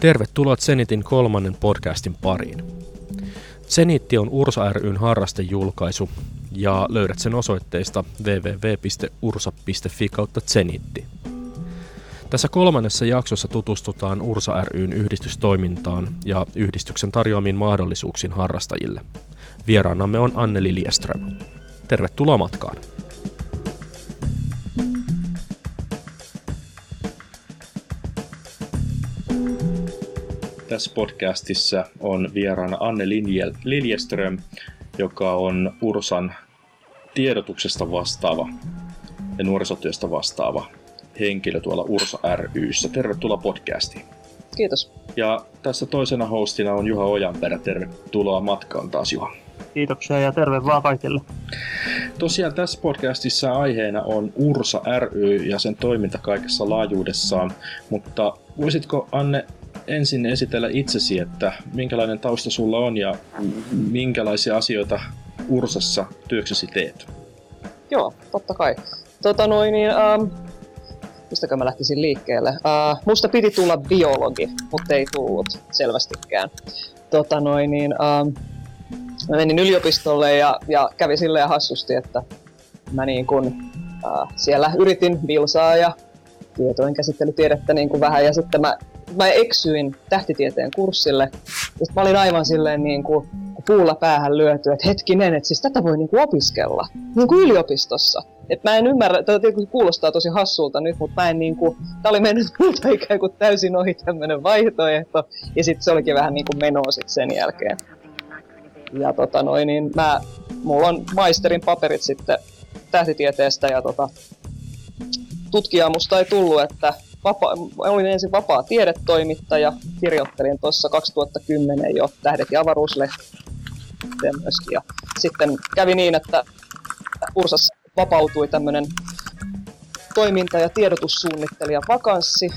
Tervetuloa Zenitin kolmannen podcastin pariin. Zenitti on Ursa ryn harrastejulkaisu ja löydät sen osoitteesta www.ursa.fi kautta Zenitti. Tässä kolmannessa jaksossa tutustutaan Ursa ryn yhdistystoimintaan ja yhdistyksen tarjoamiin mahdollisuuksiin harrastajille. Vieraanamme on Anneli Lieström. Tervetuloa matkaan! Tässä podcastissa on vieraana Anne Liljeström, joka on Ursan tiedotuksesta vastaava ja nuorisotyöstä vastaava henkilö tuolla Ursa ryssä. Tervetuloa podcastiin. Kiitos. Ja tässä toisena hostina on Juha Ojanperä. Tervetuloa matkaan taas Juha. Kiitoksia ja terve vaan kaikille. Tosiaan tässä podcastissa aiheena on Ursa ry ja sen toiminta kaikessa laajuudessaan, mutta voisitko Anne ensin esitellä itsesi, että minkälainen tausta sulla on ja minkälaisia asioita Ursassa työksesi teet? Joo, totta kai. Tota noin, niin, ähm, mistäkö mä lähtisin liikkeelle? Äh, musta piti tulla biologi, mutta ei tullut selvästikään. Tota noin, niin, ähm, mä menin yliopistolle ja, ja kävi silleen hassusti, että mä niin kun, äh, siellä yritin bilsaa ja tietojen käsittelytiedettä niin kuin vähän ja sitten mä mä eksyin tähtitieteen kurssille. Ja mä olin aivan silleen niin kuin puulla päähän lyöty, että hetkinen, että siis tätä voi niin kuin opiskella niin kuin yliopistossa. Et mä en ymmärrä, tätä kuulostaa tosi hassulta nyt, mutta mä en niin kuin, tää oli mennyt multa ikään kuin täysin ohi tämmönen vaihtoehto. Ja sitten se olikin vähän niin kuin menoa sit sen jälkeen. Ja tota noin, niin mä, mulla on maisterin paperit sitten tähtitieteestä ja tota, tutkijaa musta ei tullut, että vapa- olin ensin vapaa tiedetoimittaja, kirjoittelin tuossa 2010 jo Tähdet ja avaruuslehti myöskin. Ja sitten kävi niin, että Ursassa vapautui tämmöinen toiminta- ja tiedotussuunnittelija vakanssi,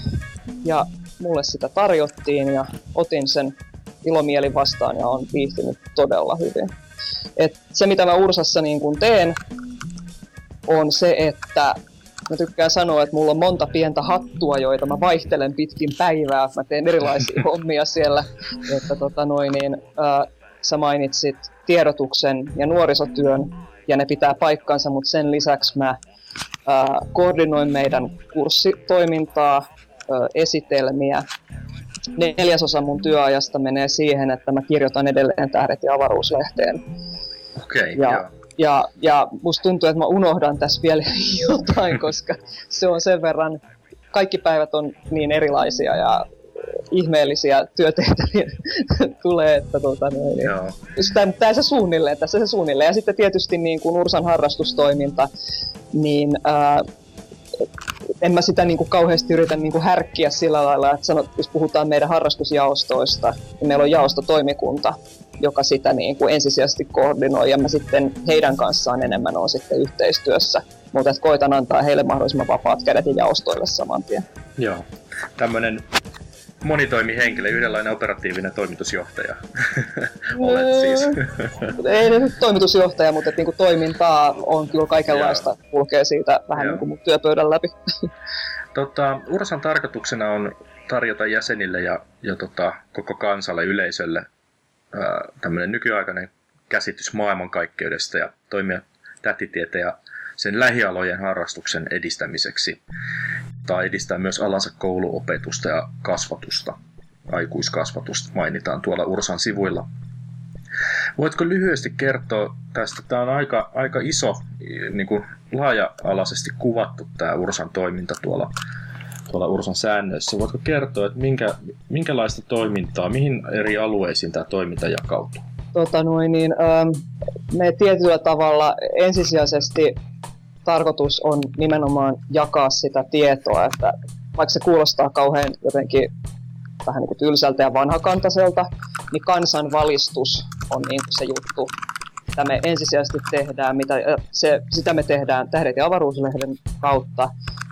ja mulle sitä tarjottiin, ja otin sen ilomieli vastaan, ja on viihtynyt todella hyvin. Et se, mitä mä Ursassa niin kun teen, on se, että Mä tykkään sanoa, että mulla on monta pientä hattua, joita mä vaihtelen pitkin päivää. Mä teen erilaisia hommia siellä. Että tota noin, niin, äh, sä mainitsit tiedotuksen ja nuorisotyön, ja ne pitää paikkansa, mutta sen lisäksi mä äh, koordinoin meidän kurssitoimintaa, äh, esitelmiä. Neljäsosa mun työajasta menee siihen, että mä kirjoitan edelleen Tähdet ja avaruuslehteen. Okei, okay, ja, joo ja, ja musta tuntuu, että mä unohdan tässä vielä jotain, koska se on sen verran, kaikki päivät on niin erilaisia ja ihmeellisiä työtehtäviä tulee, että tuota, niin, tämä se suunnilleen, tässä se suunnilleen. Ja sitten tietysti niin kuin Ursan harrastustoiminta, niin ää, en mä sitä niin kuin kauheasti yritä niin kuin härkkiä sillä lailla, että sanot, jos puhutaan meidän harrastusjaostoista, niin meillä on jaostotoimikunta, joka sitä niin kuin ensisijaisesti koordinoi, ja mä sitten heidän kanssaan enemmän on sitten yhteistyössä. Mutta koitan antaa heille mahdollisimman vapaat kädet ja jaostoille saman tien. Joo, tämmöinen monitoimihenkilö, yhdenlainen operatiivinen toimitusjohtaja. Olet siis. Ei nyt toimitusjohtaja, mutta että niinku toimintaa on kyllä kaikenlaista, Joo. kulkee siitä vähän niin kuin työpöydän läpi. Tota, Ursan tarkoituksena on tarjota jäsenille ja, ja tota, koko kansalle, yleisölle tämmöinen nykyaikainen käsitys maailmankaikkeudesta ja toimia tähtitieteen ja sen lähialojen harrastuksen edistämiseksi. Tai edistää myös alansa kouluopetusta ja kasvatusta. Aikuiskasvatusta mainitaan tuolla Ursan sivuilla. Voitko lyhyesti kertoa tästä? Tämä on aika, aika iso, niin kuin laaja-alaisesti kuvattu tämä Ursan toiminta tuolla tuolla Ursan säännöissä. Voitko kertoa, että minkä, minkälaista toimintaa, mihin eri alueisiin tämä toiminta jakautuu? Tota noin, niin, ähm, me tietyllä tavalla ensisijaisesti tarkoitus on nimenomaan jakaa sitä tietoa, että vaikka se kuulostaa kauhean jotenkin vähän niin kuin tylsältä ja vanhakantaiselta, niin kansanvalistus on niin kuin se juttu, mitä me ensisijaisesti tehdään, mitä, se, sitä me tehdään Tähdet ja avaruuslehden kautta,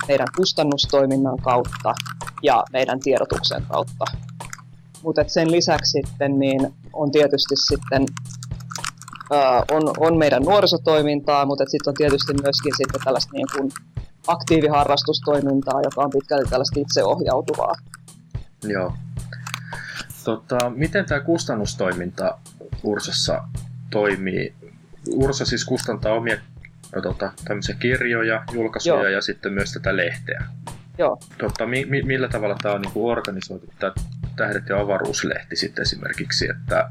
meidän kustannustoiminnan kautta ja meidän tiedotuksen kautta. Mutta sen lisäksi sitten niin on tietysti sitten on, on meidän nuorisotoimintaa, mutta sitten on tietysti myöskin sitten tällaista niin kuin aktiiviharrastustoimintaa, joka on pitkälti tällaista itseohjautuvaa. Joo. Tota, miten tämä kustannustoiminta Ursassa toimii? Ursa siis kustantaa omia tota, tämmöisiä kirjoja, julkaisuja Joo. ja sitten myös tätä lehteä. Joo. Tota, mi- mi- millä tavalla tämä on niinku organisoitu, tämä Tähdet ja avaruuslehti sitten esimerkiksi, että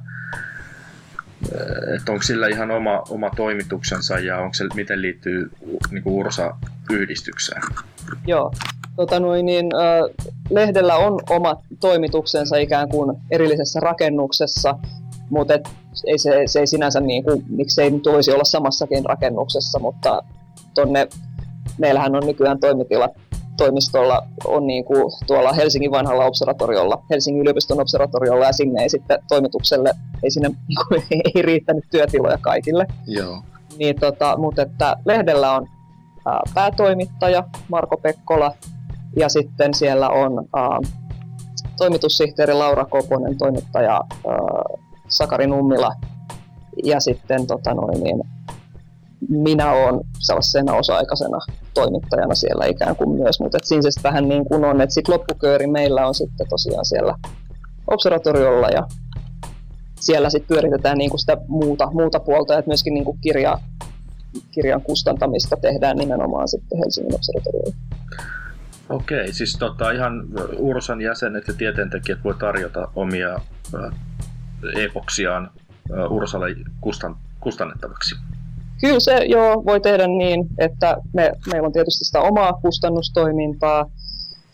että onko sillä ihan oma, oma toimituksensa ja onko se, miten liittyy niin kuin Ursa-yhdistykseen? Joo, tota noin, niin, äh, lehdellä on oma toimituksensa ikään kuin erillisessä rakennuksessa, mutta ei se, se ei sinänsä, niin kuin, miksei nyt voisi olla samassakin rakennuksessa, mutta tonne, meillähän on nykyään toimitilat toimistolla on niin kuin tuolla Helsingin vanhalla observatoriolla, Helsingin yliopiston observatoriolla ja sinne ei sitten toimitukselle, ei sinne niin kuin, ei riittänyt työtiloja kaikille. Joo. Niin, tota, mutta että lehdellä on ää, päätoimittaja Marko Pekkola ja sitten siellä on ää, toimitussihteeri Laura Koponen, toimittaja ää, Sakari Nummila ja sitten tota noin, niin, minä olen sellaisena osa-aikaisena toimittajana siellä ikään kuin myös, mutta siinä se vähän niin kuin on, että sitten loppukööri meillä on sitten tosiaan siellä observatoriolla ja siellä sitten pyöritetään niin kuin sitä muuta, muuta puolta, että myöskin niin kuin kirja, kirjan kustantamista tehdään nimenomaan sitten Helsingin observatoriolla. Okei, siis tota, ihan Ursan jäsenet ja tieteentekijät voi tarjota omia epoksiaan Ursalle kustan, kustannettavaksi. Kyllä se joo voi tehdä niin, että me, meillä on tietysti sitä omaa kustannustoimintaa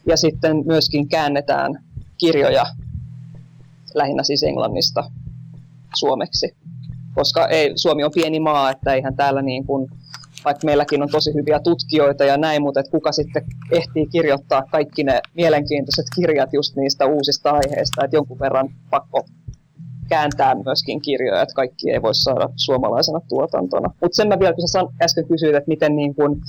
ja sitten myöskin käännetään kirjoja lähinnä siis englannista suomeksi. Koska ei, Suomi on pieni maa, että eihän täällä niin kuin, vaikka meilläkin on tosi hyviä tutkijoita ja näin, mutta että kuka sitten ehtii kirjoittaa kaikki ne mielenkiintoiset kirjat just niistä uusista aiheista, että jonkun verran pakko kääntää myöskin kirjoja, että kaikki ei voi saada suomalaisena tuotantona. Mutta sen mä vielä, kun sä äsken kysyit, että miten niin kun,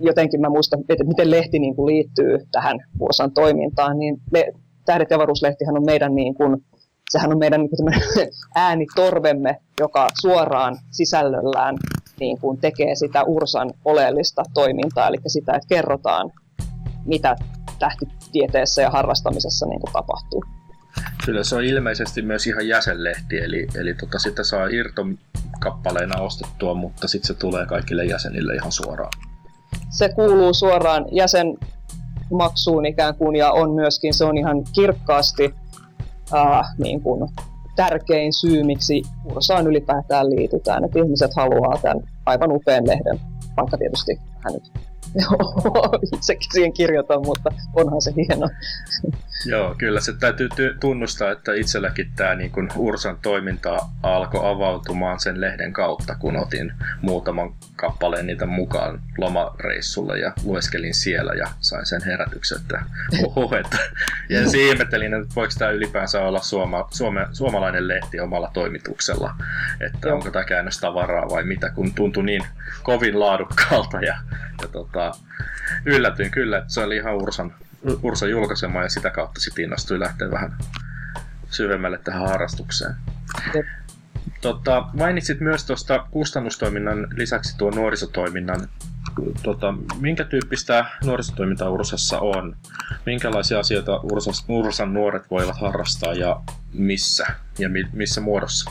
jotenkin mä muistan, että miten lehti niin kun liittyy tähän vuosan toimintaan, niin le, Tähdet ja avaruuslehtihän on meidän niin kun, sehän on meidän niin äänitorvemme, joka suoraan sisällöllään niin kun tekee sitä Ursan oleellista toimintaa, eli sitä, että kerrotaan, mitä tähtitieteessä ja harrastamisessa niin tapahtuu. Kyllä se on ilmeisesti myös ihan jäsenlehti, eli, eli tota, sitä saa irtokappaleena ostettua, mutta sitten se tulee kaikille jäsenille ihan suoraan. Se kuuluu suoraan jäsenmaksuun ikään kuin, ja on myöskin, se on ihan kirkkaasti äh, niin kuin, tärkein syy, miksi Ursaan ylipäätään liitytään. Että ihmiset haluaa tämän aivan upean lehden, vaikka tietysti hän nyt itsekin siihen kirjoitan, mutta onhan se hieno. Joo, kyllä se täytyy tunnustaa, että itselläkin tämä niin kuin Ursan toiminta alkoi avautumaan sen lehden kautta, kun otin muutaman kappaleen niitä mukaan lomareissulle ja lueskelin siellä ja sain sen herätyksen, että oho, että ja ihmettelin, että voiko tämä ylipäänsä olla suoma, suome, suomalainen lehti omalla toimituksella, että Joo. onko tämä käännöstavaraa vai mitä, kun tuntui niin kovin laadukkaalta ja, ja tota, yllätyin kyllä, että se oli ihan Ursan Ursa julkaisema ja sitä kautta sitten innostui lähteä vähän syvemmälle tähän harrastukseen. Jep. Tota, mainitsit myös tuosta kustannustoiminnan lisäksi tuon nuorisotoiminnan. Tota, minkä tyyppistä nuorisotoimintaa Ursassa on? Minkälaisia asioita Ursas, Ursan nuoret voivat harrastaa ja missä ja mi, missä muodossa?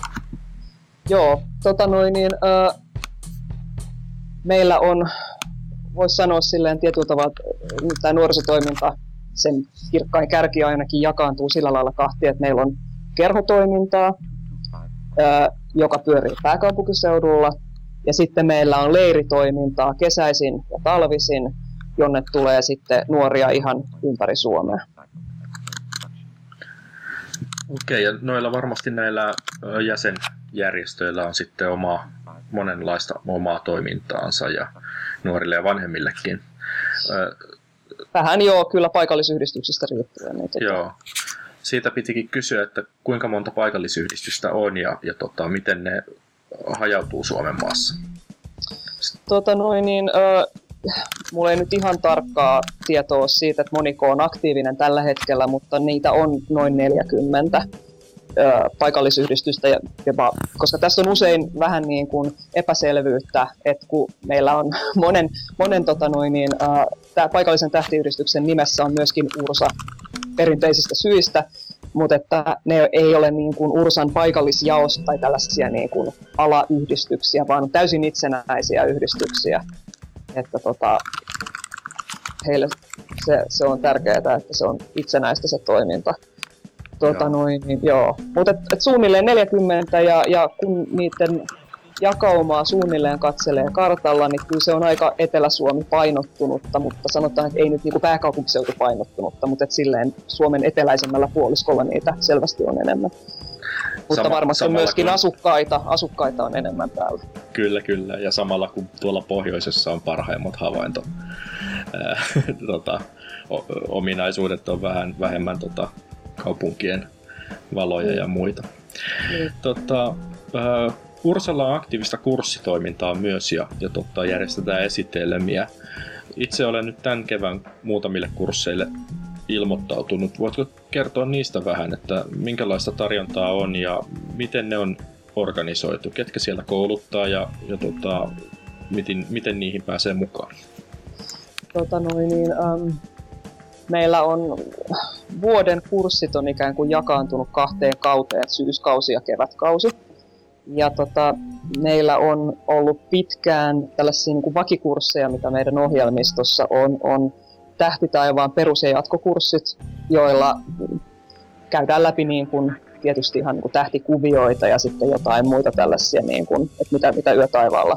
Joo, tota noin, niin, äh, meillä on voisi sanoa silleen tietyllä tavalla, että tämä nuorisotoiminta, sen kirkkain kärki ainakin jakaantuu sillä lailla kahtia, että meillä on kerhotoimintaa, joka pyörii pääkaupunkiseudulla, ja sitten meillä on leiritoimintaa kesäisin ja talvisin, jonne tulee sitten nuoria ihan ympäri Suomea. Okei, ja noilla varmasti näillä jäsenjärjestöillä on sitten oma, monenlaista omaa toimintaansa ja nuorille ja vanhemmillekin. Vähän joo, kyllä paikallisyhdistyksistä riippuen. Niin tota... Joo. Siitä pitikin kysyä, että kuinka monta paikallisyhdistystä on ja, ja tota, miten ne hajautuu Suomen maassa? Tota noin, niin, äh, mulla ei nyt ihan tarkkaa tietoa siitä, että moniko on aktiivinen tällä hetkellä, mutta niitä on noin 40 paikallisyhdistystä, jopa, koska tässä on usein vähän niin kuin epäselvyyttä, että kun meillä on monen, monen tota noin, niin, tämä paikallisen tähtiyhdistyksen nimessä on myöskin Ursa perinteisistä syistä, mutta että ne ei ole niin kuin Ursan paikallisjaos tai tällaisia niin kuin alayhdistyksiä, vaan täysin itsenäisiä yhdistyksiä. Että tota, heille se, se on tärkeää, että se on itsenäistä se toiminta. Tuota, joo. Noin, niin, joo. Mutta et, et suunnilleen 40 ja, ja kun niiden jakaumaa suunnilleen katselee kartalla, niin kyllä se on aika Etelä-Suomi painottunutta, mutta sanotaan, että ei nyt niin kuin pääkaupunkiseutu painottunutta, mutta et silleen Suomen eteläisemmällä puoliskolla niitä selvästi on enemmän. Mutta Sama, varmasti myöskin kun... asukkaita, asukkaita on enemmän täällä. Kyllä, kyllä. Ja samalla kun tuolla pohjoisessa on parhaimmat havainto, ää, tota, o, ominaisuudet on vähän vähemmän tota, kaupunkien valoja ja muita. Mm. Tota, ää, Ursalla on aktiivista kurssitoimintaa myös ja, ja totta, järjestetään esitelmiä. Itse olen nyt tämän kevään muutamille kursseille ilmoittautunut. Voitko kertoa niistä vähän, että minkälaista tarjontaa on ja miten ne on organisoitu? Ketkä siellä kouluttaa ja, ja tota, miten, miten niihin pääsee mukaan? Tota noin, niin, um, meillä on vuoden kurssit on ikään kuin jakaantunut kahteen kauteen, syyskausi ja kevätkausi. Ja tota, meillä on ollut pitkään tällaisia niin kuin vakikursseja, mitä meidän ohjelmistossa on, on tähtitaivaan perus- ja jatkokurssit, joilla käydään läpi niin kuin, tietysti ihan niin kuin tähtikuvioita ja sitten jotain muita tällaisia, niin kuin, että mitä, mitä yötaivaalla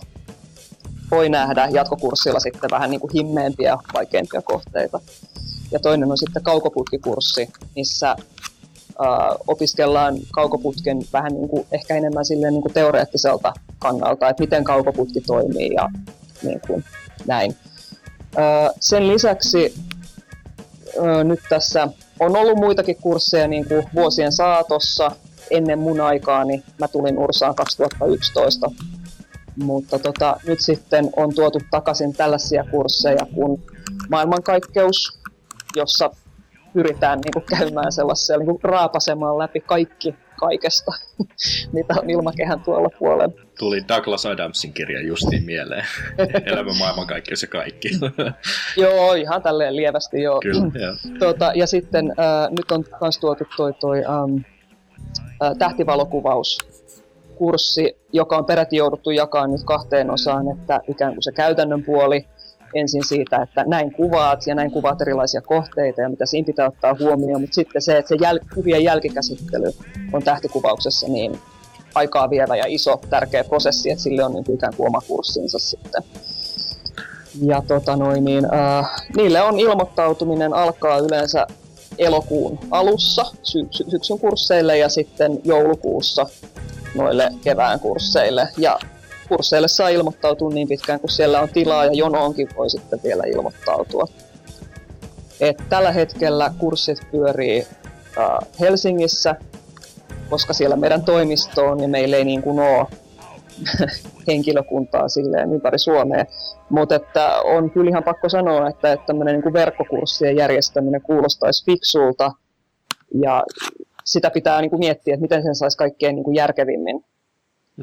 voi nähdä. Jatkokurssilla sitten vähän niin kuin himmeempiä, vaikeampia kohteita. Ja toinen on sitten kaukoputkikurssi, missä äh, opiskellaan kaukoputken vähän niin kuin, ehkä enemmän silleen niin kuin teoreettiselta kannalta, että miten kaukoputki toimii ja niin kuin, näin. Äh, sen lisäksi äh, nyt tässä on ollut muitakin kursseja niin kuin vuosien saatossa. Ennen mun aikaani mä tulin Ursaan 2011, mutta tota, nyt sitten on tuotu takaisin tällaisia kursseja kuin maailmankaikkeus, jossa pyritään niin kuin käymään sellaisia niin kuin raapasemaan läpi kaikki kaikesta, mitä on ilmakehän tuolla puolella. Tuli Douglas Adamsin kirja justiin mieleen. Elämä maailmankaikkeus ja kaikki. joo, ihan tälleen lievästi joo. Kyllä, joo. Tuota, ja sitten äh, nyt on myös tuotu toi, toi ähm, äh, tähtivalokuvaus kurssi, joka on peräti jouduttu jakamaan nyt kahteen osaan, että ikään kuin se käytännön puoli ensin siitä, että näin kuvaat ja näin kuvaat erilaisia kohteita ja mitä siinä pitää ottaa huomioon, mutta sitten se, että se jäl- kuvien jälkikäsittely on tähtikuvauksessa niin aikaa vievä ja iso tärkeä prosessi, että sille on niin kuin ikään kuin oma kurssinsa sitten. Ja tota noin, niin, äh, niille on ilmoittautuminen alkaa yleensä elokuun alussa sy- sy- syksyn kursseille ja sitten joulukuussa noille kevään kursseille. Ja kursseille saa ilmoittautua niin pitkään, kun siellä on tilaa ja jonoonkin voi sitten vielä ilmoittautua. Et tällä hetkellä kurssit pyörii äh, Helsingissä, koska siellä meidän toimisto on ja meillä ei niin kuin ole henkilökuntaa silleen ympäri Suomea. Mutta on kyllä ihan pakko sanoa, että, että tämmöinen niin verkkokurssien järjestäminen kuulostaisi fiksulta ja sitä pitää niin kuin miettiä, että miten sen saisi kaikkein niin kuin järkevimmin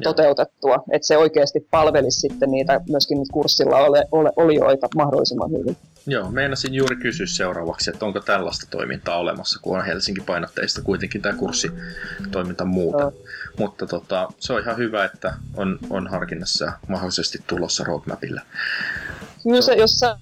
toteutettua, että se oikeasti palvelisi sitten niitä myöskin niitä kurssilla ole, ole, olijoita mahdollisimman hyvin. Joo, meinasin juuri kysyä seuraavaksi, että onko tällaista toimintaa olemassa, kun on Helsinki-painotteista kuitenkin tämä kurssitoiminta muuta. Joo. Mutta tota, se on ihan hyvä, että on, on harkinnassa mahdollisesti tulossa roadmapille. Kyllä se, jos sä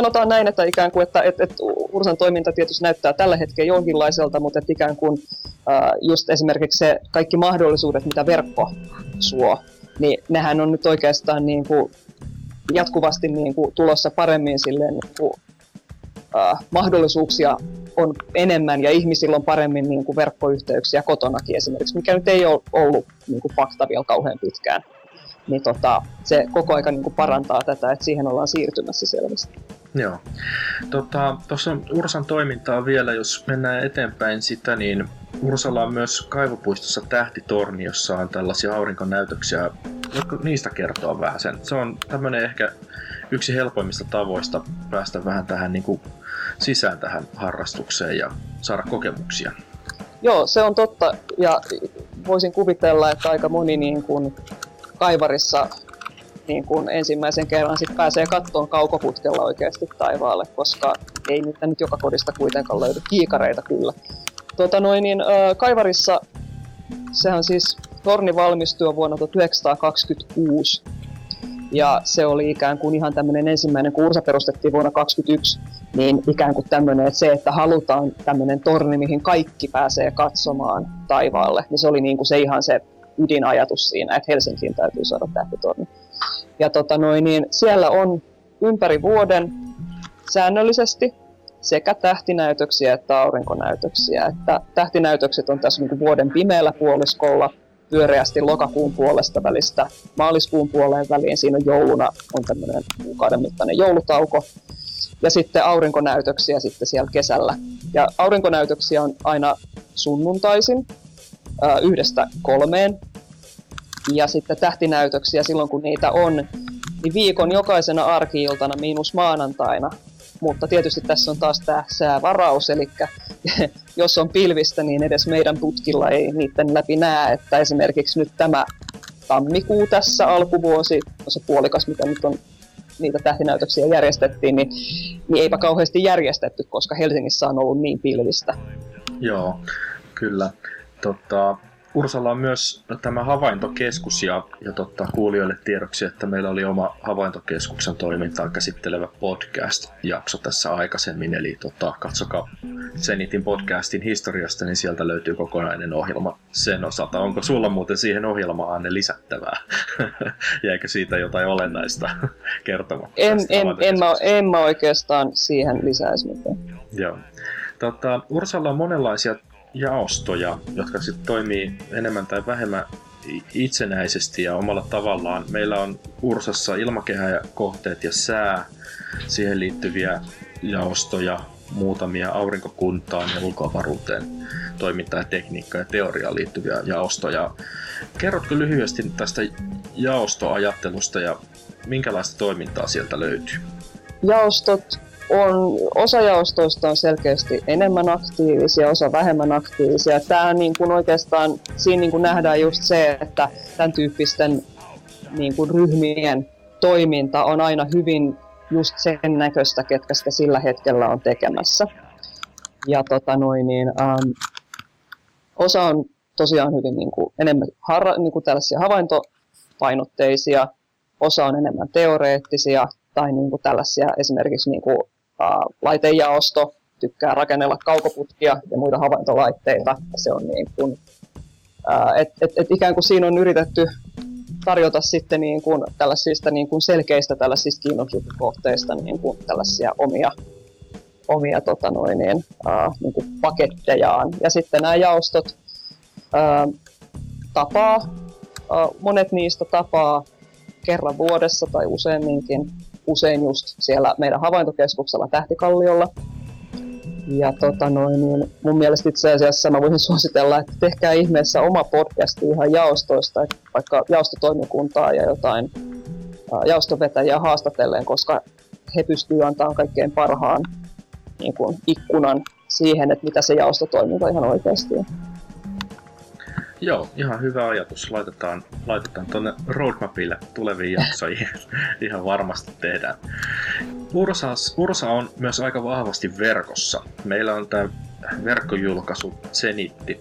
sanotaan näin, että ikään kuin, että, että, että Ursan toiminta tietysti näyttää tällä hetkellä jonkinlaiselta, mutta että ikään kuin äh, just esimerkiksi se kaikki mahdollisuudet, mitä verkko suo, niin nehän on nyt oikeastaan niin kuin jatkuvasti niin kuin tulossa paremmin silleen niin kuin, äh, mahdollisuuksia on enemmän ja ihmisillä on paremmin niin kuin verkkoyhteyksiä kotonakin esimerkiksi, mikä nyt ei ole ollut niin kuin fakta vielä kauhean pitkään. Niin tota, se koko aika niin kuin parantaa tätä, että siihen ollaan siirtymässä selvästi. Joo. Tota, tuossa tota, Ursan toimintaa vielä, jos mennään eteenpäin sitä, niin Ursalla on myös kaivopuistossa tähtitorni, jossa on tällaisia aurinkonäytöksiä. Voitko niistä kertoa vähän sen? Se on tämmöinen ehkä yksi helpoimmista tavoista päästä vähän tähän niin kuin sisään tähän harrastukseen ja saada kokemuksia. Joo, se on totta. Ja voisin kuvitella, että aika moni niin kuin kaivarissa niin kuin ensimmäisen kerran sit pääsee kattoon kaukoputkella oikeasti taivaalle, koska ei niitä nyt joka kodista kuitenkaan löydy kiikareita kyllä. tota noin, niin, äh, Kaivarissa sehän siis torni valmistui vuonna 1926. Ja se oli ikään kuin ihan tämmöinen ensimmäinen, kun Ursa perustettiin vuonna 2021, niin ikään kuin tämmöinen, että se, että halutaan tämmöinen torni, mihin kaikki pääsee katsomaan taivaalle, niin se oli niin kuin se ihan se ydinajatus siinä, että Helsinkiin täytyy saada tähtitorni. Ja tota noin, niin siellä on ympäri vuoden säännöllisesti sekä tähtinäytöksiä että aurinkonäytöksiä. Että tähtinäytökset on tässä niin vuoden pimeällä puoliskolla pyöreästi lokakuun puolesta välistä maaliskuun puoleen väliin. Siinä on jouluna on tämmöinen kuukauden mittainen joulutauko. Ja sitten aurinkonäytöksiä sitten siellä kesällä. Ja aurinkonäytöksiä on aina sunnuntaisin yhdestä kolmeen. Ja sitten tähtinäytöksiä silloin kun niitä on, niin viikon jokaisena arkiiltana miinus maanantaina mutta tietysti tässä on taas tämä säävaraus, eli jos on pilvistä, niin edes meidän putkilla ei niiden läpi näe, että esimerkiksi nyt tämä tammikuu tässä alkuvuosi, se puolikas, mitä nyt on niitä tähtinäytöksiä järjestettiin, niin, niin eipä kauheasti järjestetty, koska Helsingissä on ollut niin pilvistä. Joo, kyllä. Tota, Ursalla on myös tämä havaintokeskus ja, ja totta, kuulijoille tiedoksi, että meillä oli oma havaintokeskuksen toimintaa käsittelevä podcast-jakso tässä aikaisemmin. Eli tota, katsokaa Zenitin podcastin historiasta, niin sieltä löytyy kokonainen ohjelma sen osalta. Onko sulla muuten siihen ohjelmaan ne lisättävää? Jäikö siitä jotain olennaista kertomaan? En, en, en, mä, en mä oikeastaan siihen lisäisi mitään. Joo. Tota, Ursalla on monenlaisia jaostoja, jotka sitten toimii enemmän tai vähemmän itsenäisesti ja omalla tavallaan. Meillä on Ursassa ilmakehä ja kohteet ja sää, siihen liittyviä jaostoja, muutamia aurinkokuntaan ja ulkoavaruuteen toimintaa ja tekniikkaa ja teoriaan liittyviä jaostoja. Kerrotko lyhyesti tästä jaostoajattelusta ja minkälaista toimintaa sieltä löytyy? Jaostot on, osa jaostoista on selkeästi enemmän aktiivisia, osa vähemmän aktiivisia. Tämä niin kuin oikeastaan, siinä niin kuin nähdään just se, että tämän tyyppisten niin kuin ryhmien toiminta on aina hyvin just sen näköistä, ketkä sitä sillä hetkellä on tekemässä. Ja tota noin, niin, ähm, osa on tosiaan hyvin niin kuin, enemmän harra, niin kuin tällaisia havaintopainotteisia, osa on enemmän teoreettisia tai niin kuin tällaisia esimerkiksi niin kuin laitejaosto tykkää rakennella kaukoputkia ja muita havaintolaitteita. Se on niin kuin, et, et, et ikään kuin siinä on yritetty tarjota sitten niin kuin tällaisista niin kuin selkeistä tällaisista kiinnostuskohteista niin kuin tällaisia omia, omia tota noin, niin, niin kuin pakettejaan. Ja sitten nämä jaostot tapaa, monet niistä tapaa kerran vuodessa tai useamminkin usein just siellä meidän havaintokeskuksella Tähtikalliolla. Ja tota noin, niin mun mielestä itse asiassa mä voisin suositella, että tehkää ihmeessä oma podcasti ihan jaostoista, vaikka jaostotoimikuntaa ja jotain jaostovetäjiä haastatellen, koska he pystyvät antamaan kaikkein parhaan niin kuin, ikkunan siihen, että mitä se jaostotoiminta ihan oikeasti on. Joo, ihan hyvä ajatus. Laitetaan, laitetaan tuonne roadmapille tuleviin jaksoihin. ihan varmasti tehdään. Ursa, Ursa on myös aika vahvasti verkossa. Meillä on tämä verkkojulkaisu Zenitti,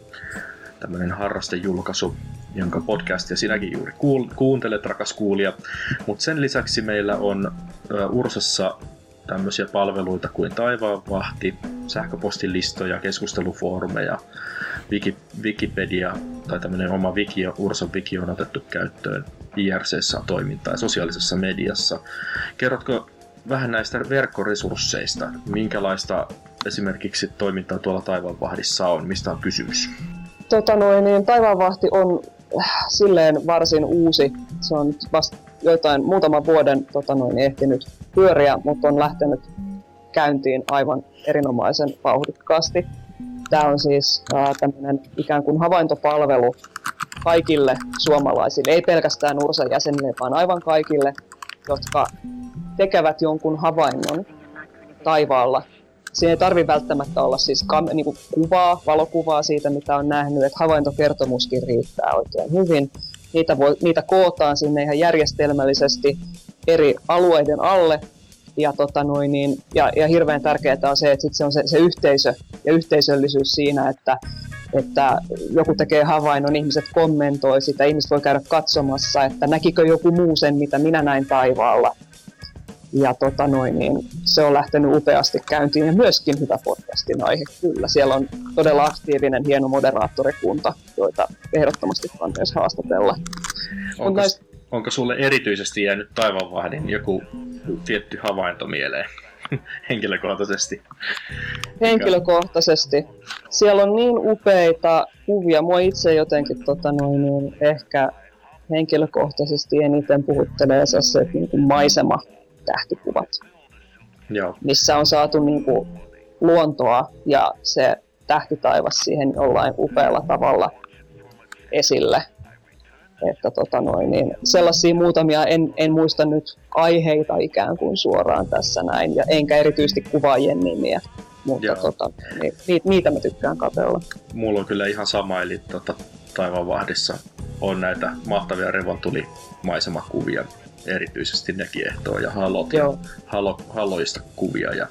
tämmöinen harrastejulkaisu, jonka podcastia sinäkin juuri kuul- kuuntelet, rakas kuulija. Mutta sen lisäksi meillä on Ursassa tämmöisiä palveluita kuin Taivaanvahti, sähköpostilistoja, keskustelufoorumeja, Wiki, Wikipedia tai tämmöinen oma wiki, Ursan wiki on otettu käyttöön IRCssä toimintaa ja sosiaalisessa mediassa. Kerrotko vähän näistä verkkoresursseista, minkälaista esimerkiksi toimintaa tuolla Taivaanvahdissa on, mistä on kysymys? Tota noin, niin Taivaanvahti on äh, silleen varsin uusi. Se on vasta joitain muutaman vuoden tota noin, ehtinyt pyöriä, mutta on lähtenyt käyntiin aivan erinomaisen vauhdikkaasti. Tämä on siis äh, tämmöinen ikään kuin havaintopalvelu kaikille suomalaisille, ei pelkästään Ursan jäsenille, vaan aivan kaikille, jotka tekevät jonkun havainnon taivaalla. Siinä ei tarvi välttämättä olla siis kam- niin kuvaa, valokuvaa siitä, mitä on nähnyt, että havaintokertomuskin riittää oikein hyvin. Niitä, voi, niitä kootaan sinne ihan järjestelmällisesti eri alueiden alle, ja, tota noin, niin, ja, ja hirveän tärkeää on se, että sit se on se, se yhteisö ja yhteisöllisyys siinä, että että joku tekee havainnon, ihmiset kommentoi sitä, ihmiset voi käydä katsomassa, että näkikö joku muu sen, mitä minä näin taivaalla. Ja tota noin, niin se on lähtenyt upeasti käyntiin ja myöskin hyvä podcastin aihe, kyllä. Siellä on todella aktiivinen, hieno moderaattorikunta, joita ehdottomasti kannattaisi haastatella. Onko, näistä... onko sulle erityisesti jäänyt taivaanvahdin joku tietty havainto mieleen? henkilökohtaisesti? Henkilökohtaisesti. Siellä on niin upeita kuvia. Mua itse jotenkin tota noin, niin ehkä henkilökohtaisesti eniten puhuttelee se, se niin kuin maisema tähtikuvat. Joo. Missä on saatu niin kuin, luontoa ja se tähtitaivas siihen jollain upealla tavalla esille. Että tota noin, niin sellaisia muutamia, en, en muista nyt aiheita ikään kuin suoraan tässä näin, ja enkä erityisesti kuvaajien nimiä. Mutta tota, niin, niitä, niitä mä tykkään katsella. Mulla on kyllä ihan sama, eli tota, Taivanvahdissa on näitä mahtavia revontulimaisemakuvia, erityisesti ne kiehtoo, ja halot ja halo, haloista kuvia ja,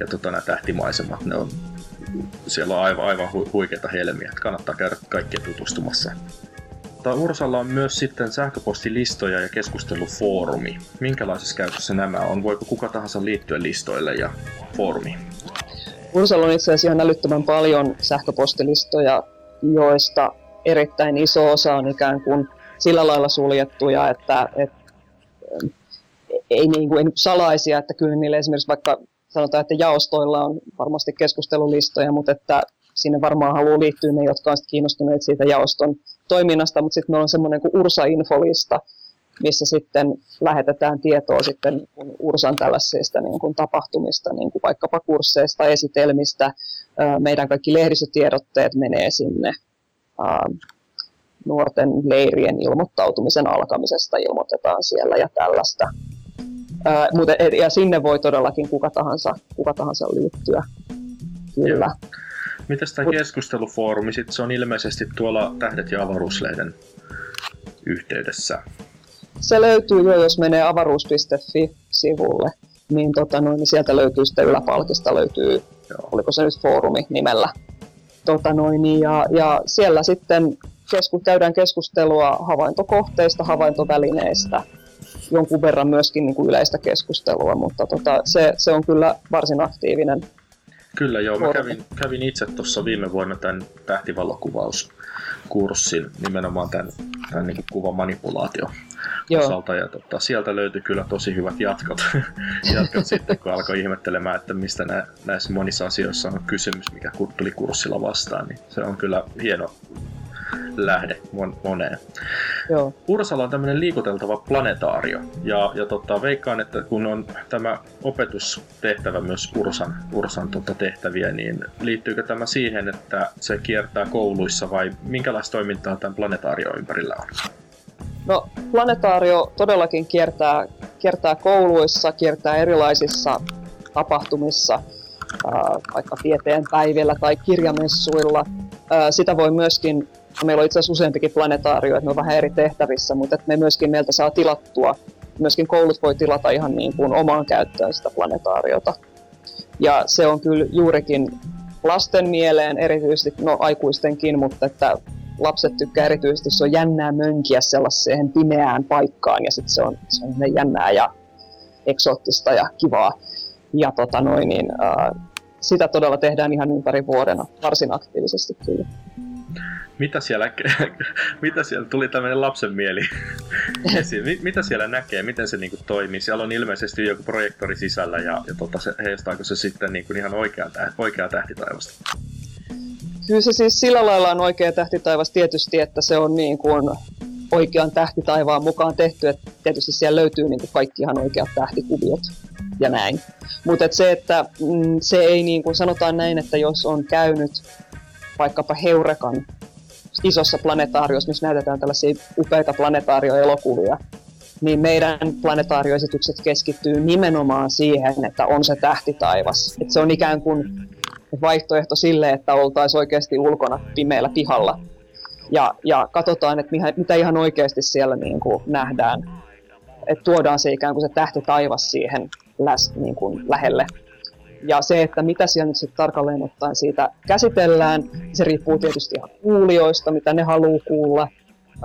ja tota, nämä tähtimaisemat, ne on, siellä on aivan, aivan huikeita helmiä. Kannattaa käydä kaikkien tutustumassa mutta Ursalla on myös sitten sähköpostilistoja ja keskustelufoorumi. Minkälaisessa käytössä nämä on? Voiko kuka tahansa liittyä listoille ja foorumiin? Ursalla on itse asiassa ihan älyttömän paljon sähköpostilistoja, joista erittäin iso osa on ikään kuin sillä lailla suljettuja, että, että ei, niin kuin, salaisia, että kyllä niille esimerkiksi vaikka sanotaan, että jaostoilla on varmasti keskustelulistoja, mutta että sinne varmaan haluaa liittyä ne, jotka ovat kiinnostuneet siitä jaoston toiminnasta, mutta sitten meillä on semmoinen kuin Ursa-infolista, missä sitten lähetetään tietoa sitten niin Ursan tällaisista niin kuin tapahtumista, niin kuin vaikkapa kursseista, esitelmistä. Meidän kaikki lehdistötiedotteet menee sinne. Nuorten leirien ilmoittautumisen alkamisesta ilmoitetaan siellä ja tällaista. Ja sinne voi todellakin kuka tahansa, kuka tahansa liittyä. Kyllä. Joo. Mitäs tämä keskustelufoorumi, sit se on ilmeisesti tuolla Tähdet ja avaruuslehden yhteydessä. Se löytyy jo, jos menee avaruus.fi-sivulle, niin, tota, noin, niin sieltä löytyy sitten yläpalkista löytyy, Joo. oliko se nyt foorumi nimellä. Tota, noin, niin, ja, ja siellä sitten kesku, käydään keskustelua havaintokohteista, havaintovälineistä, jonkun verran myöskin niin kuin yleistä keskustelua, mutta tota, se, se on kyllä varsin aktiivinen Kyllä joo, mä kävin, kävin itse tuossa viime vuonna tämän tähtivallokuvauskurssin, nimenomaan tämän, tämän niin kuvan manipulaatio osalta. Ja tota, sieltä löytyi kyllä tosi hyvät jatkot, jatkot sitten, kun alkoi ihmettelemään, että mistä nä, näissä monissa asioissa on kysymys, mikä tuli kurssilla vastaan. Niin se on kyllä hieno, lähde moneen. Joo. Ursalla on tämmöinen liikuteltava planetaario, ja, ja tota, veikkaan, että kun on tämä opetustehtävä myös Ursan, Ursan tota, tehtäviä, niin liittyykö tämä siihen, että se kiertää kouluissa vai minkälaista toimintaa tämän planetaario ympärillä on? No, planetaario todellakin kiertää, kiertää kouluissa, kiertää erilaisissa tapahtumissa, vaikka tieteen päivillä tai kirjamessuilla. Sitä voi myöskin meillä on itse asiassa useampikin planetaario, että ne on vähän eri tehtävissä, mutta että me myöskin meiltä saa tilattua, myöskin koulut voi tilata ihan niin kuin omaan käyttöön sitä planetaariota. Ja se on kyllä juurikin lasten mieleen erityisesti, no aikuistenkin, mutta että lapset tykkää erityisesti, se on jännää mönkiä sellaiseen pimeään paikkaan ja sitten se on, se on jännää ja eksoottista ja kivaa. Ja tota noin, niin, äh, sitä todella tehdään ihan ympäri vuodena, varsin aktiivisesti kyllä mitä siellä, mitä siellä tuli tämmöinen lapsen mieli esiin. Mitä siellä näkee, miten se niinku toimii? Siellä on ilmeisesti joku projektori sisällä ja, ja tota, se, heistaako se sitten niinku ihan oikea, oikea tähtitaivasta? Kyllä se siis sillä lailla on oikea tähtitaivas tietysti, että se on niin kuin oikean tähtitaivaan mukaan tehty, että tietysti siellä löytyy niin kuin kaikki ihan oikeat tähtikuviot ja näin. Mutta et se, että mm, se ei niin kuin sanotaan näin, että jos on käynyt vaikkapa Heurekan isossa planetaariossa, missä näytetään tällaisia upeita planetaarioelokuvia, niin meidän planetaarioesitykset keskittyy nimenomaan siihen, että on se tähtitaivas. Että se on ikään kuin vaihtoehto sille, että oltaisiin oikeasti ulkona pimeällä pihalla. Ja, ja katsotaan, että mitä ihan oikeasti siellä niin kuin nähdään. Että tuodaan se ikään kuin se tähtitaivas siihen läs, niin kuin lähelle. Ja se, että mitä siellä nyt sitten tarkalleen ottaen siitä käsitellään, se riippuu tietysti ihan kuulijoista, mitä ne haluaa kuulla,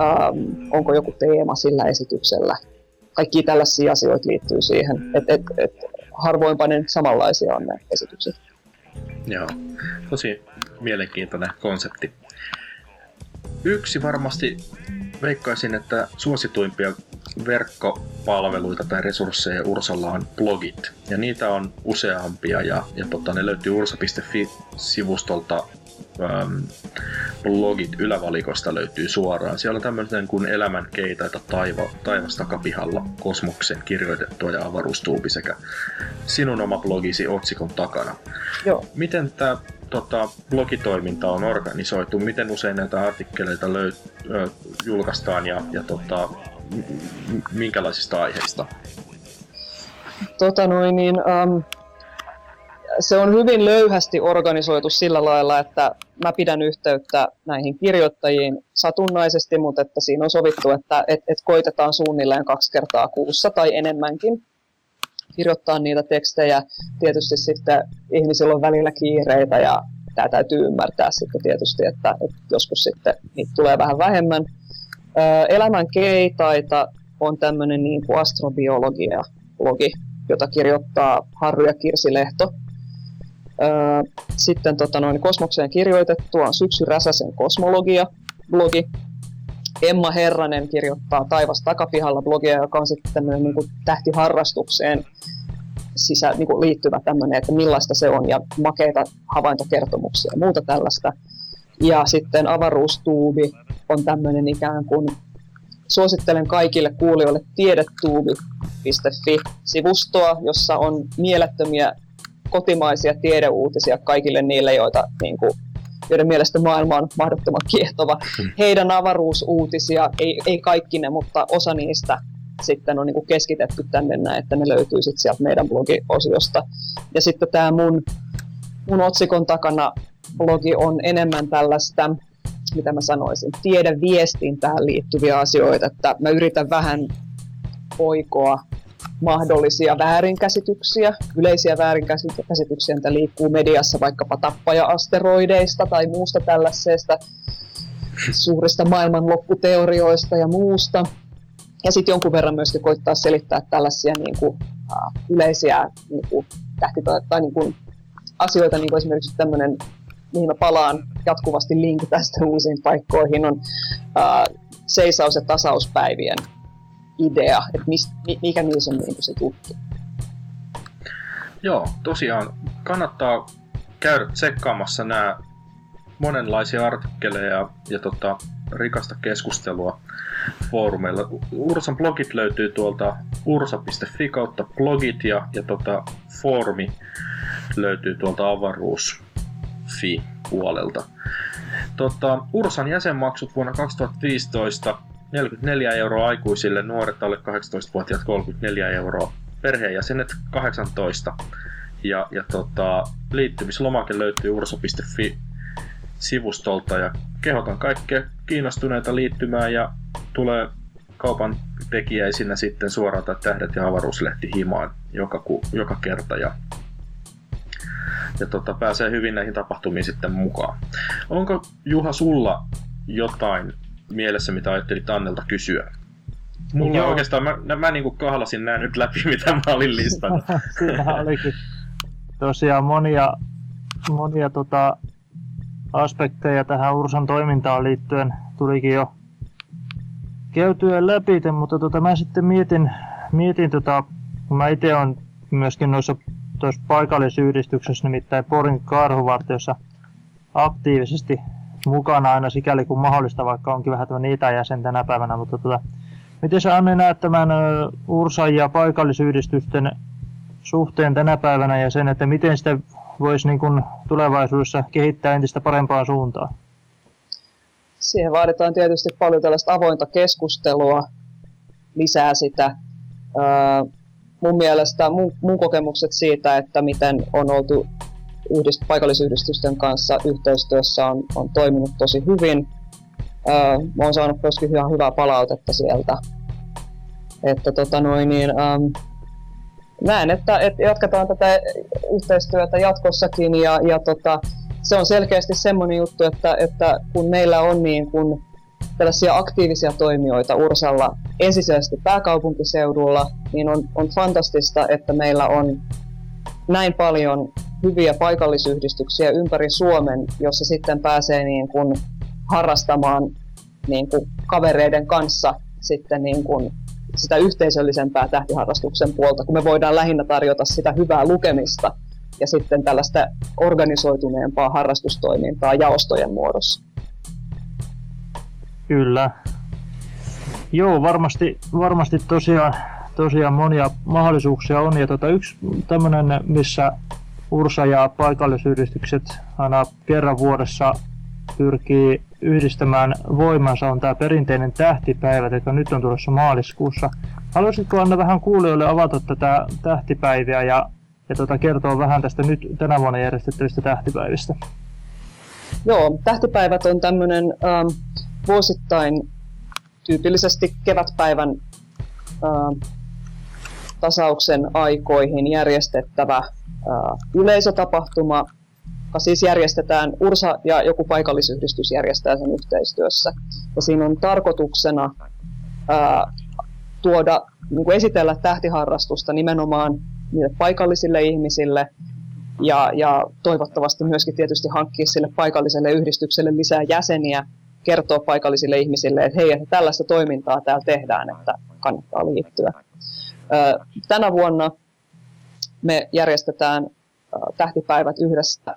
ähm, onko joku teema sillä esityksellä. Kaikki tällaisia asioita liittyy siihen, että et, et, harvoinpa ne samanlaisia on ne esitykset. Joo, tosi mielenkiintoinen konsepti. Yksi varmasti veikkaisin, että suosituimpia verkkopalveluita tai resursseja Ursalla on blogit. Ja niitä on useampia ja, ja tota, ne löytyy ursa.fi-sivustolta ähm, blogit ylävalikosta löytyy suoraan. Siellä on tämmöinen kuin Elämän keitaita taiva, taivas takapihalla kosmoksen kirjoitettua ja avaruustuubi sekä sinun oma blogisi otsikon takana. Joo. Miten tämä tota, blogitoiminta on organisoitu? Miten usein näitä artikkeleita löy- ö, julkaistaan ja, ja tota, minkälaisista aiheista? Tota noin, niin, um, se on hyvin löyhästi organisoitu sillä lailla, että mä pidän yhteyttä näihin kirjoittajiin satunnaisesti, mutta että siinä on sovittu, että et, et koitetaan suunnilleen kaksi kertaa kuussa tai enemmänkin kirjoittaa niitä tekstejä. Tietysti sitten ihmisillä on välillä kiireitä ja tämä täytyy ymmärtää sitten tietysti, että, että joskus sitten niitä tulee vähän vähemmän. Elämän keitaita on tämmöinen niin kuin astrobiologia-blogi, jota kirjoittaa Harry ja Kirsi Lehto. Sitten tota noin, kosmokseen kirjoitettua on Syksy Räsäsen kosmologia-blogi. Emma Herranen kirjoittaa Taivas takapihalla blogia, joka on sitten tämmöinen niin kuin tähtiharrastukseen sisä, niin kuin liittyvä tämmöinen, että millaista se on ja makeita havaintokertomuksia ja muuta tällaista. Ja sitten avaruustuubi on tämmöinen ikään kuin, suosittelen kaikille kuulijoille tiedetuubi.fi-sivustoa, jossa on mielettömiä kotimaisia tiedeuutisia kaikille niille, joita, niin kuin, joiden mielestä maailma on mahdottoman kiehtova. Hmm. Heidän avaruusuutisia, ei, ei kaikki ne, mutta osa niistä sitten on niin kuin keskitetty tänne näin, että ne löytyy sitten sieltä meidän blogiosiosta. Ja sitten tämä mun, mun otsikon takana blogi on enemmän tällaista, mitä mä sanoisin, tiedeviestintään liittyviä asioita, että mä yritän vähän oikoa mahdollisia väärinkäsityksiä, yleisiä väärinkäsityksiä, mitä liikkuu mediassa vaikkapa tappaja-asteroideista tai muusta tällaisesta, suurista maailmanlopputeorioista ja muusta. Ja sitten jonkun verran myöskin koittaa selittää tällaisia niin kuin, uh, yleisiä niin kuin, tähti- tai niin kuin, asioita, niin kuin esimerkiksi tämmöinen, mihin mä palaan jatkuvasti link tästä uusiin paikkoihin, on uh, seisaus- ja tasauspäivien idea, että mis, mikä niissä on niin se juttu. Joo, tosiaan kannattaa käydä tsekkaamassa nämä monenlaisia artikkeleja ja, ja tota, rikasta keskustelua foorumeilla. Ursan blogit löytyy tuolta ursa.fi kautta blogit ja, ja tota, foorumi löytyy tuolta avaruus.fi puolelta. Tota, Ursan jäsenmaksut vuonna 2015 44 euroa aikuisille, nuoret alle 18-vuotiaat 34 euroa, perheenjäsenet 18 ja, ja tota, liittymislomake löytyy ursa.fi sivustolta ja kehotan kaikkia kiinnostuneita liittymään ja tulee kaupan tekijäisinä sitten suoraan tähdet ja avaruuslehti himaan joka, ku, joka kerta ja, ja tota, pääsee hyvin näihin tapahtumiin sitten mukaan. Onko Juha sulla jotain mielessä, mitä ajattelit Annelta kysyä? Mulla Joo. oikeastaan, mä, mä niin kahlasin nämä nyt läpi, mitä mä olin listannut. Siinä olikin tosiaan monia, monia tota, aspekteja tähän Ursan toimintaan liittyen tulikin jo käytyä läpi, mutta tota, mä sitten mietin, mietin tota, kun mä itse on myöskin noissa tuossa paikallisyhdistyksessä, nimittäin Porin karhuvartiossa aktiivisesti mukana aina sikäli kuin mahdollista, vaikka onkin vähän tämmöinen itäjäsen tänä päivänä, mutta tota, miten sä Anne näet tämän Ursan ja paikallisyhdistysten suhteen tänä päivänä ja sen, että miten sitä voisi niin kuin tulevaisuudessa kehittää entistä parempaan suuntaan? Siihen vaaditaan tietysti paljon tällaista avointa keskustelua, lisää sitä. mun mielestä mun, mun kokemukset siitä, että miten on oltu yhdist, paikallisyhdistysten kanssa yhteistyössä on, on toiminut tosi hyvin. mä oon saanut myöskin ihan hyvää palautetta sieltä. Että tota noin, niin, ähm, näen, että, että jatketaan tätä yhteistyötä jatkossakin ja, ja tota, se on selkeästi semmoinen juttu, että, että kun meillä on niin kun tällaisia aktiivisia toimijoita Ursalla ensisijaisesti pääkaupunkiseudulla, niin on, on fantastista, että meillä on näin paljon hyviä paikallisyhdistyksiä ympäri Suomen, jossa sitten pääsee niin kuin harrastamaan niin kuin kavereiden kanssa sitten niin kuin sitä yhteisöllisempää tähtiharrastuksen puolta, kun me voidaan lähinnä tarjota sitä hyvää lukemista ja sitten tällaista organisoituneempaa harrastustoimintaa jaostojen muodossa. Kyllä. Joo, varmasti, varmasti tosiaan, tosiaan monia mahdollisuuksia on. Ja tota, yksi tämmöinen, missä Ursa ja paikallisyhdistykset aina kerran vuodessa pyrkii yhdistämään voimansa on tämä perinteinen tähtipäivä, joka nyt on tulossa maaliskuussa. Haluaisitko Anna vähän kuulijoille avata tätä tähtipäiviä ja, ja tuota, kertoa vähän tästä nyt tänä vuonna järjestettävistä tähtipäivistä? Joo, tähtipäivät on tämmöinen ähm, vuosittain tyypillisesti kevätpäivän ähm, tasauksen aikoihin järjestettävä yleisötapahtuma, joka siis järjestetään, Ursa ja joku paikallisyhdistys järjestää sen yhteistyössä. Ja siinä on tarkoituksena ää, tuoda, niin kuin esitellä tähtiharrastusta nimenomaan niille paikallisille ihmisille ja, ja toivottavasti myöskin tietysti hankkia sille paikalliselle yhdistykselle lisää jäseniä, kertoa paikallisille ihmisille, että hei, että tällaista toimintaa täällä tehdään, että kannattaa liittyä. Ää, tänä vuonna me järjestetään tähtipäivät yhdessä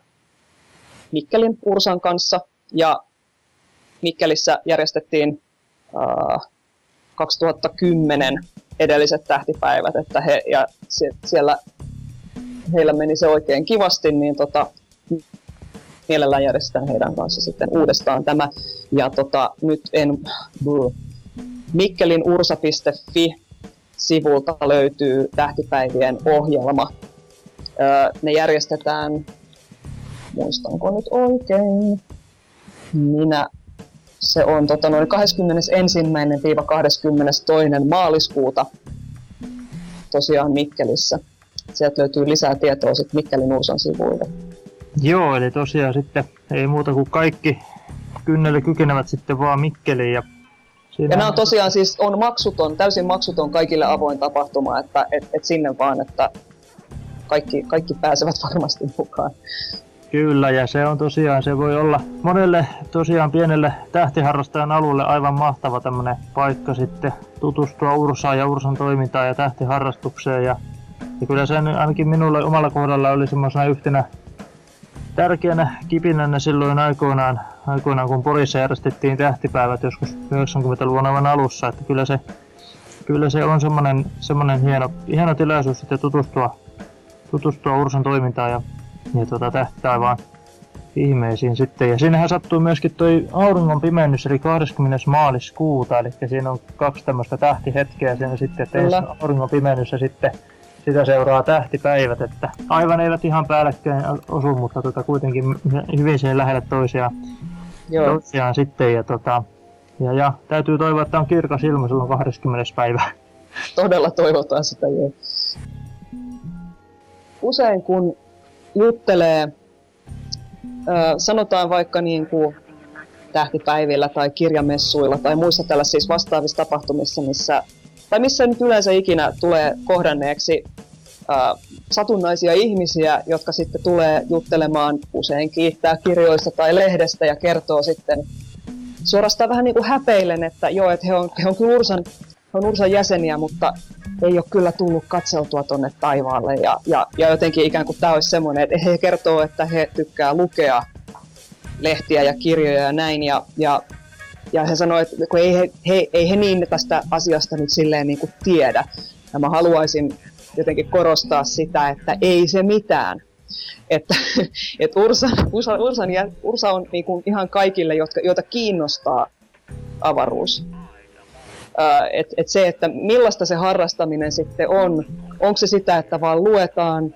Mikkelin Ursan kanssa ja Mikkelissä järjestettiin äh, 2010 edelliset tähtipäivät, että he, ja siellä heillä meni se oikein kivasti, niin tota, mielellään järjestetään heidän kanssa sitten uudestaan tämä. Ja tota, nyt en, Mikkelin ursa.fi sivulta löytyy tähtipäivien ohjelma. Ne järjestetään muistanko nyt oikein, minä se on tota, noin 21.–22. maaliskuuta tosiaan Mikkelissä. Sieltä löytyy lisää tietoa sitten Mikkelin Ursan sivuille. Joo, eli tosiaan sitten ei muuta kuin kaikki kynnelle kykenevät sitten vaan Mikkeliin. Ja, siinä... ja nämä on tosiaan siis on maksuton, täysin maksuton kaikille avoin tapahtuma, että et, et sinne vaan, että kaikki, kaikki pääsevät varmasti mukaan. Kyllä, ja se on tosiaan, se voi olla monelle tosiaan pienelle tähtiharrastajan alueelle aivan mahtava tämmöinen paikka sitten tutustua Ursaan ja Ursan toimintaan ja tähtiharrastukseen. Ja, ja kyllä sen ainakin minulle omalla kohdalla oli semmoisena yhtenä tärkeänä kipinänä silloin aikoinaan, aikoinaan kun Porissa järjestettiin tähtipäivät joskus 90-luvun aivan alussa, että kyllä se, kyllä se on semmoinen, semmoinen hieno, hieno tilaisuus sitten tutustua, tutustua Ursan toimintaan ja ja tuota tähtäivään ihmeisiin sitten. Ja siinähän sattuu myöskin toi auringon pimennys, eli 20. maaliskuuta, eli siinä on kaksi tämmöistä tähtihetkeä siinä sitten, että auringon pimennys ja sitten sitä seuraa tähtipäivät, että aivan eivät ihan päällekkäin osu, mutta tota kuitenkin hyvin siihen lähelle toisiaan, Joo. toisiaan sitten. Ja, tota, ja, ja, täytyy toivoa, että on kirkas ilma silloin 20. päivä. Todella toivotaan sitä, joo. Usein kun juttelee, sanotaan vaikka niin kuin tähtipäivillä tai kirjamessuilla tai muissa tällaisissa vastaavissa tapahtumissa, missä, tai missä nyt yleensä ikinä tulee kohdanneeksi ää, satunnaisia ihmisiä, jotka sitten tulee juttelemaan, usein kiittää kirjoista tai lehdestä ja kertoo sitten suorastaan vähän niin kuin häpeilen, että joo, että he on, he on kyllä Ursan on Ursan jäseniä, mutta ei ole kyllä tullut katseltua tuonne taivaalle. Ja, ja, ja jotenkin ikään kuin tämä olisi semmoinen, että he kertoo, että he tykkää lukea lehtiä ja kirjoja ja näin. Ja, ja, ja he sanoivat, että kun ei he, he, ei he niin tästä asiasta nyt silleen niin kuin tiedä. Ja mä haluaisin jotenkin korostaa sitä, että ei se mitään. Että, että Ursa, Ursa, Ursa, Ursa on niin kuin ihan kaikille, jotka, joita kiinnostaa avaruus että et se, että millaista se harrastaminen sitten on. Onko se sitä, että vaan luetaan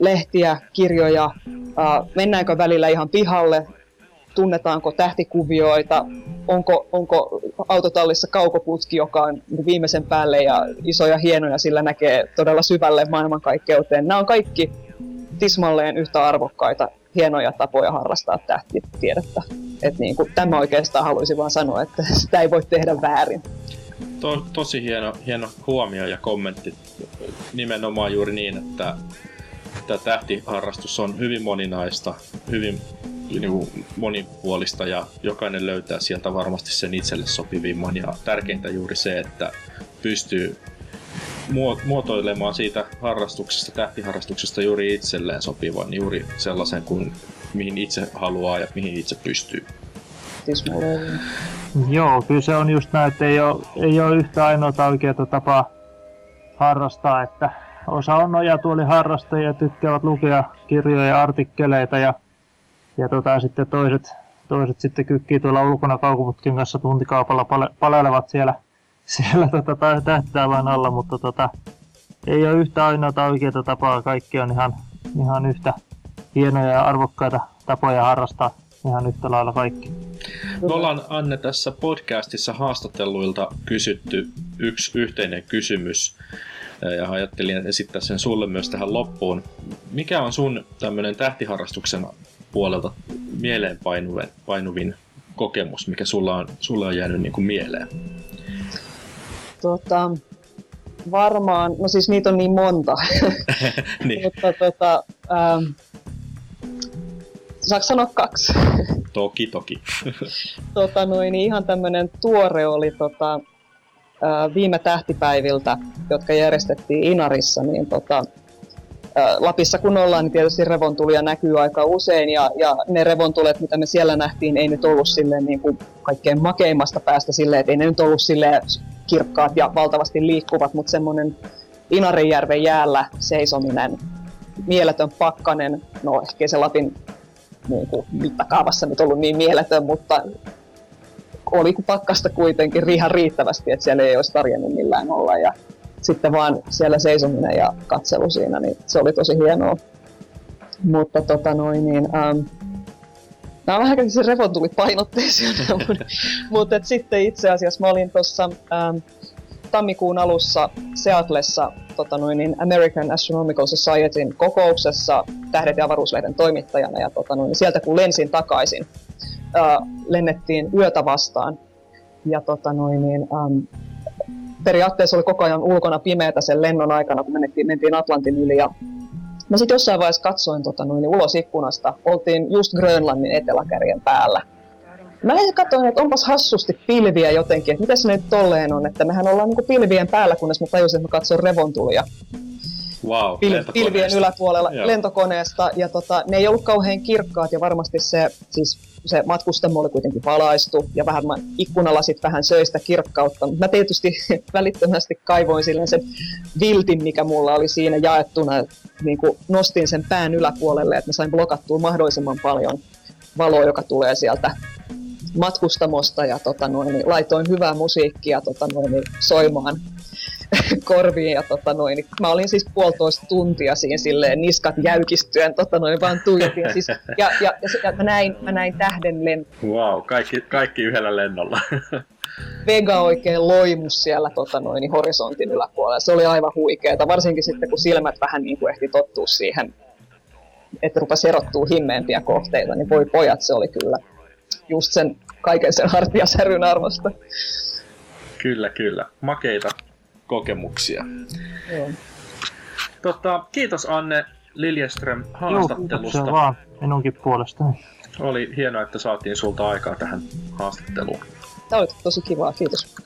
lehtiä, kirjoja, mennäänkö välillä ihan pihalle, tunnetaanko tähtikuvioita, onko, onko autotallissa kaukoputki, joka on viimeisen päälle ja isoja hienoja, sillä näkee todella syvälle maailmankaikkeuteen. Nämä on kaikki tismalleen yhtä arvokkaita, hienoja tapoja harrastaa tähtitiedettä. Et niin kuin, tämä oikeastaan haluaisin vaan sanoa, että sitä ei voi tehdä väärin. To, tosi hieno, hieno huomio ja kommentti. Nimenomaan juuri niin, että tämä tähtiharrastus on hyvin moninaista, hyvin niin kuin monipuolista ja jokainen löytää sieltä varmasti sen itselle sopivimman. Ja tärkeintä juuri se, että pystyy muotoilemaan siitä harrastuksesta, tähtiharrastuksesta juuri itselleen sopivan, juuri sellaisen kuin mihin itse haluaa ja mihin itse pystyy. Joo, kyllä se on just näin, että ei ole, ei ole yhtä ainoa oikeaa tapaa harrastaa, että osa on nojatuoli harrastajia, tykkäävät lukea kirjoja ja artikkeleita ja, ja tota, sitten toiset, toiset sitten kykkii tuolla ulkona kaukuputkin kanssa tuntikaupalla pale, palelevat siellä, siellä tota, tähtävän alla, mutta tota, ei ole yhtä ainoa oikeaa tapaa, kaikki on ihan, ihan yhtä hienoja ja arvokkaita tapoja harrastaa ihan yhtä lailla kaikki. Me ollaan Anne tässä podcastissa haastatelluilta kysytty yksi yhteinen kysymys ja ajattelin esittää sen sulle myös tähän loppuun. Mikä on sun tämmöinen tähtiharrastuksen puolelta mieleenpainuvin kokemus, mikä sulla on, sulle on jäänyt niin kuin mieleen? Tota, varmaan, no siis niitä on niin monta. niin. Mutta tota, ähm, saanko sanoa kaksi? Toki, toki. tota, noin, niin ihan tämmöinen tuore oli tota, viime tähtipäiviltä, jotka järjestettiin Inarissa, niin tota, Lapissa kun ollaan, niin tietysti revontulia näkyy aika usein, ja, ja ne revontulet, mitä me siellä nähtiin, ei nyt ollut silleen niin kuin kaikkein makeimmasta päästä silleen, että ei ne nyt ollut silleen kirkkaat ja valtavasti liikkuvat, mutta semmoinen Inarijärven jäällä seisominen, mieletön pakkanen, no ehkä se Lapin niin kuin, mittakaavassa nyt ollut niin mieletön, mutta oli pakkasta kuitenkin ihan riittävästi, että siellä ei olisi tarjennut millään olla. Ja sitten vaan siellä seisominen ja katselu siinä, niin se oli tosi hienoa. Mutta tota noin, niin, ähm, Nämä se tuli painotteisia, mutta sitten itse asiassa mä olin tuossa ähm, tammikuun alussa Seatlessa tota noin, niin American Astronomical Societyn kokouksessa Tähdet ja avaruuslehden toimittajana. Ja tota noin, sieltä kun lensin takaisin, ää, lennettiin yötä vastaan. Ja tota noin, niin, äm, periaatteessa oli koko ajan ulkona pimeätä sen lennon aikana, kun menettiin, mentiin Atlantin yli. Ja mä sitten jossain vaiheessa katsoin tota noin, niin ulos ikkunasta. Oltiin just Grönlannin eteläkärjen päällä. Mä katsoin, että onpas hassusti pilviä jotenkin, että mitä se nyt tolleen on, että mehän ollaan niin pilvien päällä, kunnes mä tajusin, että mä katson revontulia. Wow, Pil- pilvien yläpuolella Joo. lentokoneesta, ja tota, ne ei ollut kauhean kirkkaat, ja varmasti se, siis se matkustamo oli kuitenkin valaistu, ja vähän ikkunalasit vähän söistä kirkkautta. Mä tietysti välittömästi kaivoin silleen sen viltin, mikä mulla oli siinä jaettuna, niin kuin nostin sen pään yläpuolelle, että mä sain blokattua mahdollisimman paljon valoa, joka tulee sieltä matkustamosta ja tota noin, niin laitoin hyvää musiikkia tota noin, niin soimaan korviin ja tota noin, niin mä olin siis puolitoista tuntia siinä silleen niskat jäykistyen tota noin, vaan tuijotin siis, ja, ja, ja, ja mä, näin, mä näin tähden len... Wow, kaikki, kaikki yhdellä lennolla. Vega oikein loimus siellä tota noin, niin horisontin yläpuolella. Se oli aivan huikeeta, varsinkin sitten kun silmät vähän niin kuin ehti tottua siihen, että rupesi erottua himmeempiä kohteita, niin voi pojat, se oli kyllä just sen kaiken sen hartiasäryn arvosta. Kyllä, kyllä. Makeita kokemuksia. Joo. Tota, kiitos Anne Liljeström haastattelusta. Joo, vaan minunkin puolestani. Oli hienoa, että saatiin sulta aikaa tähän haastatteluun. Tämä oli tosi kivaa, kiitos.